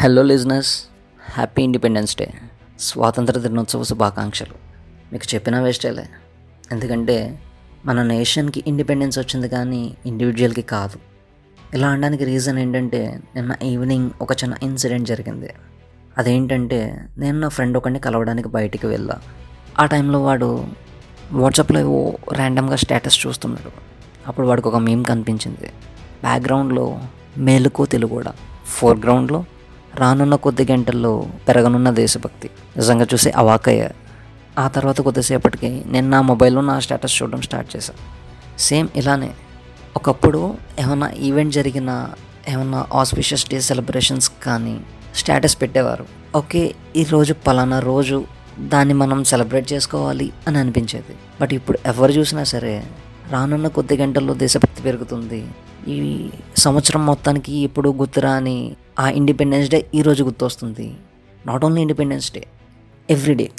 Hello లిజినెస్ happy Independence Day స్వాతంత్ర దినోత్సవ శుభాకాంక్షలు. మీకు చెప్పిన వేస్టేలే ఎందుకంటే మన నేషన్కి ఇండిపెండెన్స్ వచ్చింది కానీ ఇండివిజువల్కి కాదు. ఇలా అనడానికి రీజన్ ఏంటంటే నిన్న ఈవినింగ్ ఒక చిన్న ఇన్సిడెంట్ జరిగింది. అదేంటంటే నేను నా ఫ్రెండ్ ఒకరిని కలవడానికి బయటికి వెళ్ళా. ఆ టైంలో వాడు వాట్సాప్లో ఏవో ర్యాండమ్గా స్టేటస్ చూస్తున్నాడు. అప్పుడు వాడికి ఒక మీమ్ కనిపించింది. బ్యాక్గ్రౌండ్లో మేలుకో తెలుగు కూడా ఫోర్గ్రౌండ్లో రానున్న కొద్ది గంటల్లో పెరగనున్న దేశభక్తి. నిజంగా చూసి అవాకయ్య ఆ తర్వాత కొద్దిసేపటికి నేను నా మొబైల్లో నా స్టేటస్ చూడడం స్టార్ట్ చేశాను సేమ్ ఇలానే. ఒకప్పుడు ఏమన్నా ఈవెంట్ జరిగిన ఏమన్నా ఆస్పిషియస్ డే సెలబ్రేషన్స్ కానీ స్టేటస్ పెట్టేవారు. ఓకే ఈరోజు పలానా రోజు దాన్ని మనం సెలబ్రేట్ చేసుకోవాలి అని అనిపించేది. బట్ ఇప్పుడు ఎవరు చూసినా సరే రానున్న కొద్ది గంటల్లో దేశభక్తి పెరుగుతుంది. ఈ సంవత్సరం మొత్తానికి ఇప్పుడు గుర్తురాని ఆ ఇండిపెండెన్స్ డే ఈరోజు గుర్తొస్తుంది. Not only independence day everyday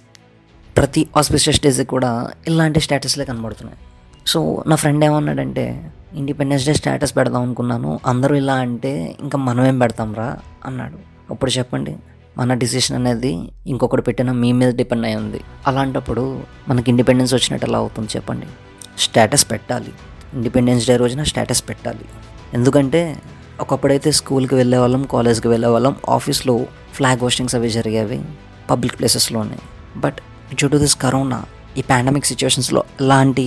ప్రతి ఆస్పిషియస్ డేస్ కూడా ఇలాంటి స్టేటస్లే కనబడుతున్నాయి. సో నా ఫ్రెండ్ ఏమన్నాడంటే ఇండిపెండెన్స్ డే స్టేటస్ పెడదాం అనుకున్నాను అందరూ ఇలా అంటే ఇంకా మనమేం పెడతాం రా అన్నాడు. అప్పుడు చెప్పండి మన డిసిషన్ అనేది ఇంకొకటి పెట్టిన మీ మీద డిపెండ్ అయి ఉంది. అలాంటప్పుడు మనకి ఇండిపెండెన్స్ వచ్చినట్టు ఎలా అవుతుంది చెప్పండి? స్టేటస్ పెట్టాలి. ఇండిపెండెన్స్ డే రోజున స్టేటస్ పెట్టాలి. ఎందుకంటే ఒకప్పుడైతే స్కూల్కి వెళ్ళే వాళ్ళం కాలేజ్కి వెళ్ళే వాళ్ళం ఆఫీస్లో ఫ్లాగ్ వాషింగ్స్ అవి జరిగేవి public ప్లేసెస్లోనే. But due to this corona ఈ పాండమిక్ సిచ్యువేషన్స్లో ఇలాంటి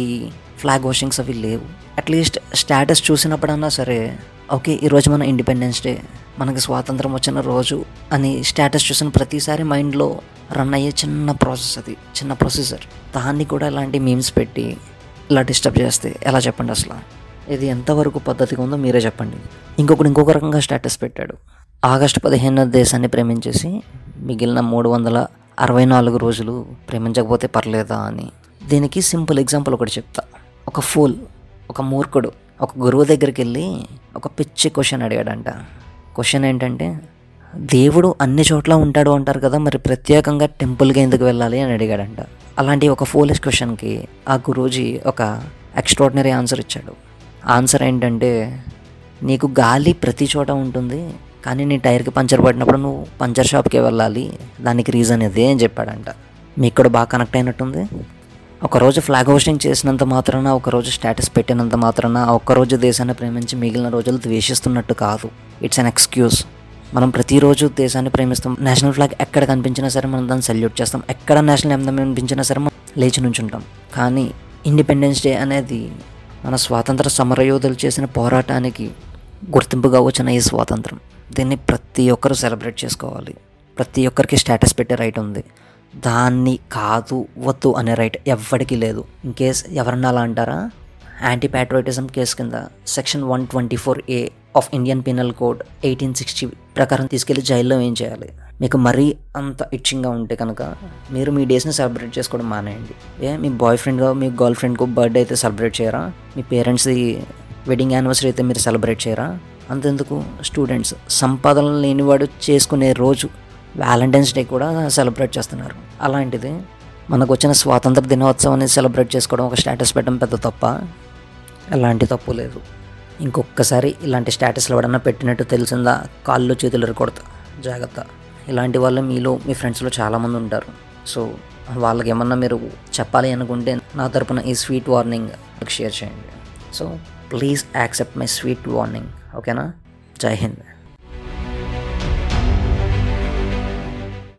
ఫ్లాగ్ వాషింగ్స్ అవి లేవు. అట్లీస్ట్ స్టేటస్ చూసినప్పుడన్నా సరే ఓకే ఈరోజు మన ఇండిపెండెన్స్ డే మనకి స్వాతంత్రం వచ్చిన రోజు అని స్టేటస్ చూసిన ప్రతిసారి మైండ్లో రన్ అయ్యే చిన్న ప్రాసెస్ అది చిన్న ప్రొసీజర్ దాన్ని కూడా ఇలాంటి మీమ్స్ పెట్టి ఇలా డిస్టర్బ్ చేస్తే ఎలా చెప్పండి అసలు? ఇది ఎంతవరకు పద్ధతిగా ఉందో మీరే చెప్పండి. ఇంకొకటి ఇంకొక రకంగా స్టేటస్ పెట్టాడు. ఆగస్టు పదిహేను దేశాన్ని ప్రేమించేసి మిగిలిన మూడు వందల అరవై నాలుగు రోజులు ప్రేమించకపోతే పర్లేదా అని. దీనికి సింపుల్ ఎగ్జాంపుల్ ఒకటి చెప్తా. ఒక ఫూల్ ఒక మూర్ఖుడు ఒక గురువు దగ్గరికి వెళ్ళి ఒక పిచ్చి క్వశ్చన్ అడిగాడంట. క్వశ్చన్ ఏంటంటే దేవుడు అన్ని చోట్ల ఉంటాడు అంటారు కదా మరి ప్రత్యేకంగా టెంపుల్కి ఎందుకు వెళ్ళాలి? అని అడిగాడంట. అలాంటి ఒక ఫోలిష్ క్వశ్చన్కి ఆ గురూజీ ఒక ఎక్స్ట్రాడినరీ ఆన్సర్ ఇచ్చాడు. ఆన్సర్ ఏంటంటే నీకు గాలి ప్రతి చోట ఉంటుంది కానీ నీ టైర్కి పంచర్ పడినప్పుడు నువ్వు పంచర్ షాప్కి వెళ్ళాలి. దానికి రీజన్ ఇదే అని చెప్పాడంట. మీకు కూడా బాగా కనెక్ట్ అయినట్టుంది. ఒకరోజు ఫ్లాగ్ హోస్టింగ్ చేసినంత మాత్రాన ఒకరోజు స్టేటస్ పెట్టినంత మాత్రాన ఒక్కరోజు దేశాన్ని ప్రేమించి మిగిలిన రోజులు ద్వేషిస్తున్నట్టు కాదు. ఇట్స్ అన్ ఎక్స్క్యూజ్ మనం ప్రతిరోజు దేశాన్ని ప్రేమిస్తాం. నేషనల్ ఫ్లాగ్ ఎక్కడ కనిపించినా సరే మనం దాన్ని సల్యూట్ చేస్తాం. ఎక్కడ నేషనల్ ఎంతం కనిపించినా సరే మనం లేచి నుంచుంటాం. కానీ ఇండిపెండెన్స్ డే అనేది మన స్వాతంత్ర సమరయోధులు చేసిన పోరాటానికి గుర్తింపుగా వచ్చిన ఈ స్వాతంత్రం. దీన్ని ప్రతి ఒక్కరూ సెలబ్రేట్ చేసుకోవాలి. ప్రతి ఒక్కరికి స్టేటస్ పెట్టే రైట్ ఉంది. దాన్ని కాదు వద్దు అనే రైట్ ఎవ్వడికి లేదు. ఇన్ కేస్ ఎవరన్నా అలా అంటారా? యాంటీ ప్యాట్రోటిజం కేసు కింద section one twenty four A of Indian Penal Code eighteen sixty ప్రకారం తీసుకెళ్ళి జైల్లో ఏం చేయాలి? మీకు మరీ అంత ఇచ్చింగ్గా ఉంటే కనుక మీరు మీ డేస్ని సెలబ్రేట్ చేసుకోవడం మానేయండి. ఏ మీ బాయ్ ఫ్రెండ్గా మీ గర్ల్ ఫ్రెండ్కు బర్త్డే అయితే సెలబ్రేట్ చేయరా? మీ పేరెంట్స్ది వెడ్డింగ్ యానివర్సరీ అయితే మీరు సెలబ్రేట్ చేయరా? అంతెందుకు స్టూడెంట్స్ సంపాదన లేనివాడు చేసుకునే రోజు వ్యాలంటైన్స్ డే కూడా సెలబ్రేట్ చేస్తున్నారు. అలాంటిది మనకు వచ్చిన స్వాతంత్ర దినోత్సవాన్ని సెలబ్రేట్ చేసుకోవడం ఒక స్టేటస్ పెట్టడం పెద్ద తప్ప ఎలాంటి తప్పు లేదు. ఇంకొకసారి ఇలాంటి స్టేటస్లు ఎవడన్నా పెట్టినట్టు తెలిసిందా? కాళ్ళు చేతులు కొడతా జాగ్రత్త. ఇలాంటి వాళ్ళు మీలో మీ ఫ్రెండ్స్లో చాలామంది ఉంటారు. సో వాళ్ళకి ఏమన్నా మీరు చెప్పాలి అనుకుంటే నా తరపున ఈ స్వీట్ వార్నింగ్ షేర్ చేయండి. So please accept my sweet warning ఓకేనా? జై హింద్.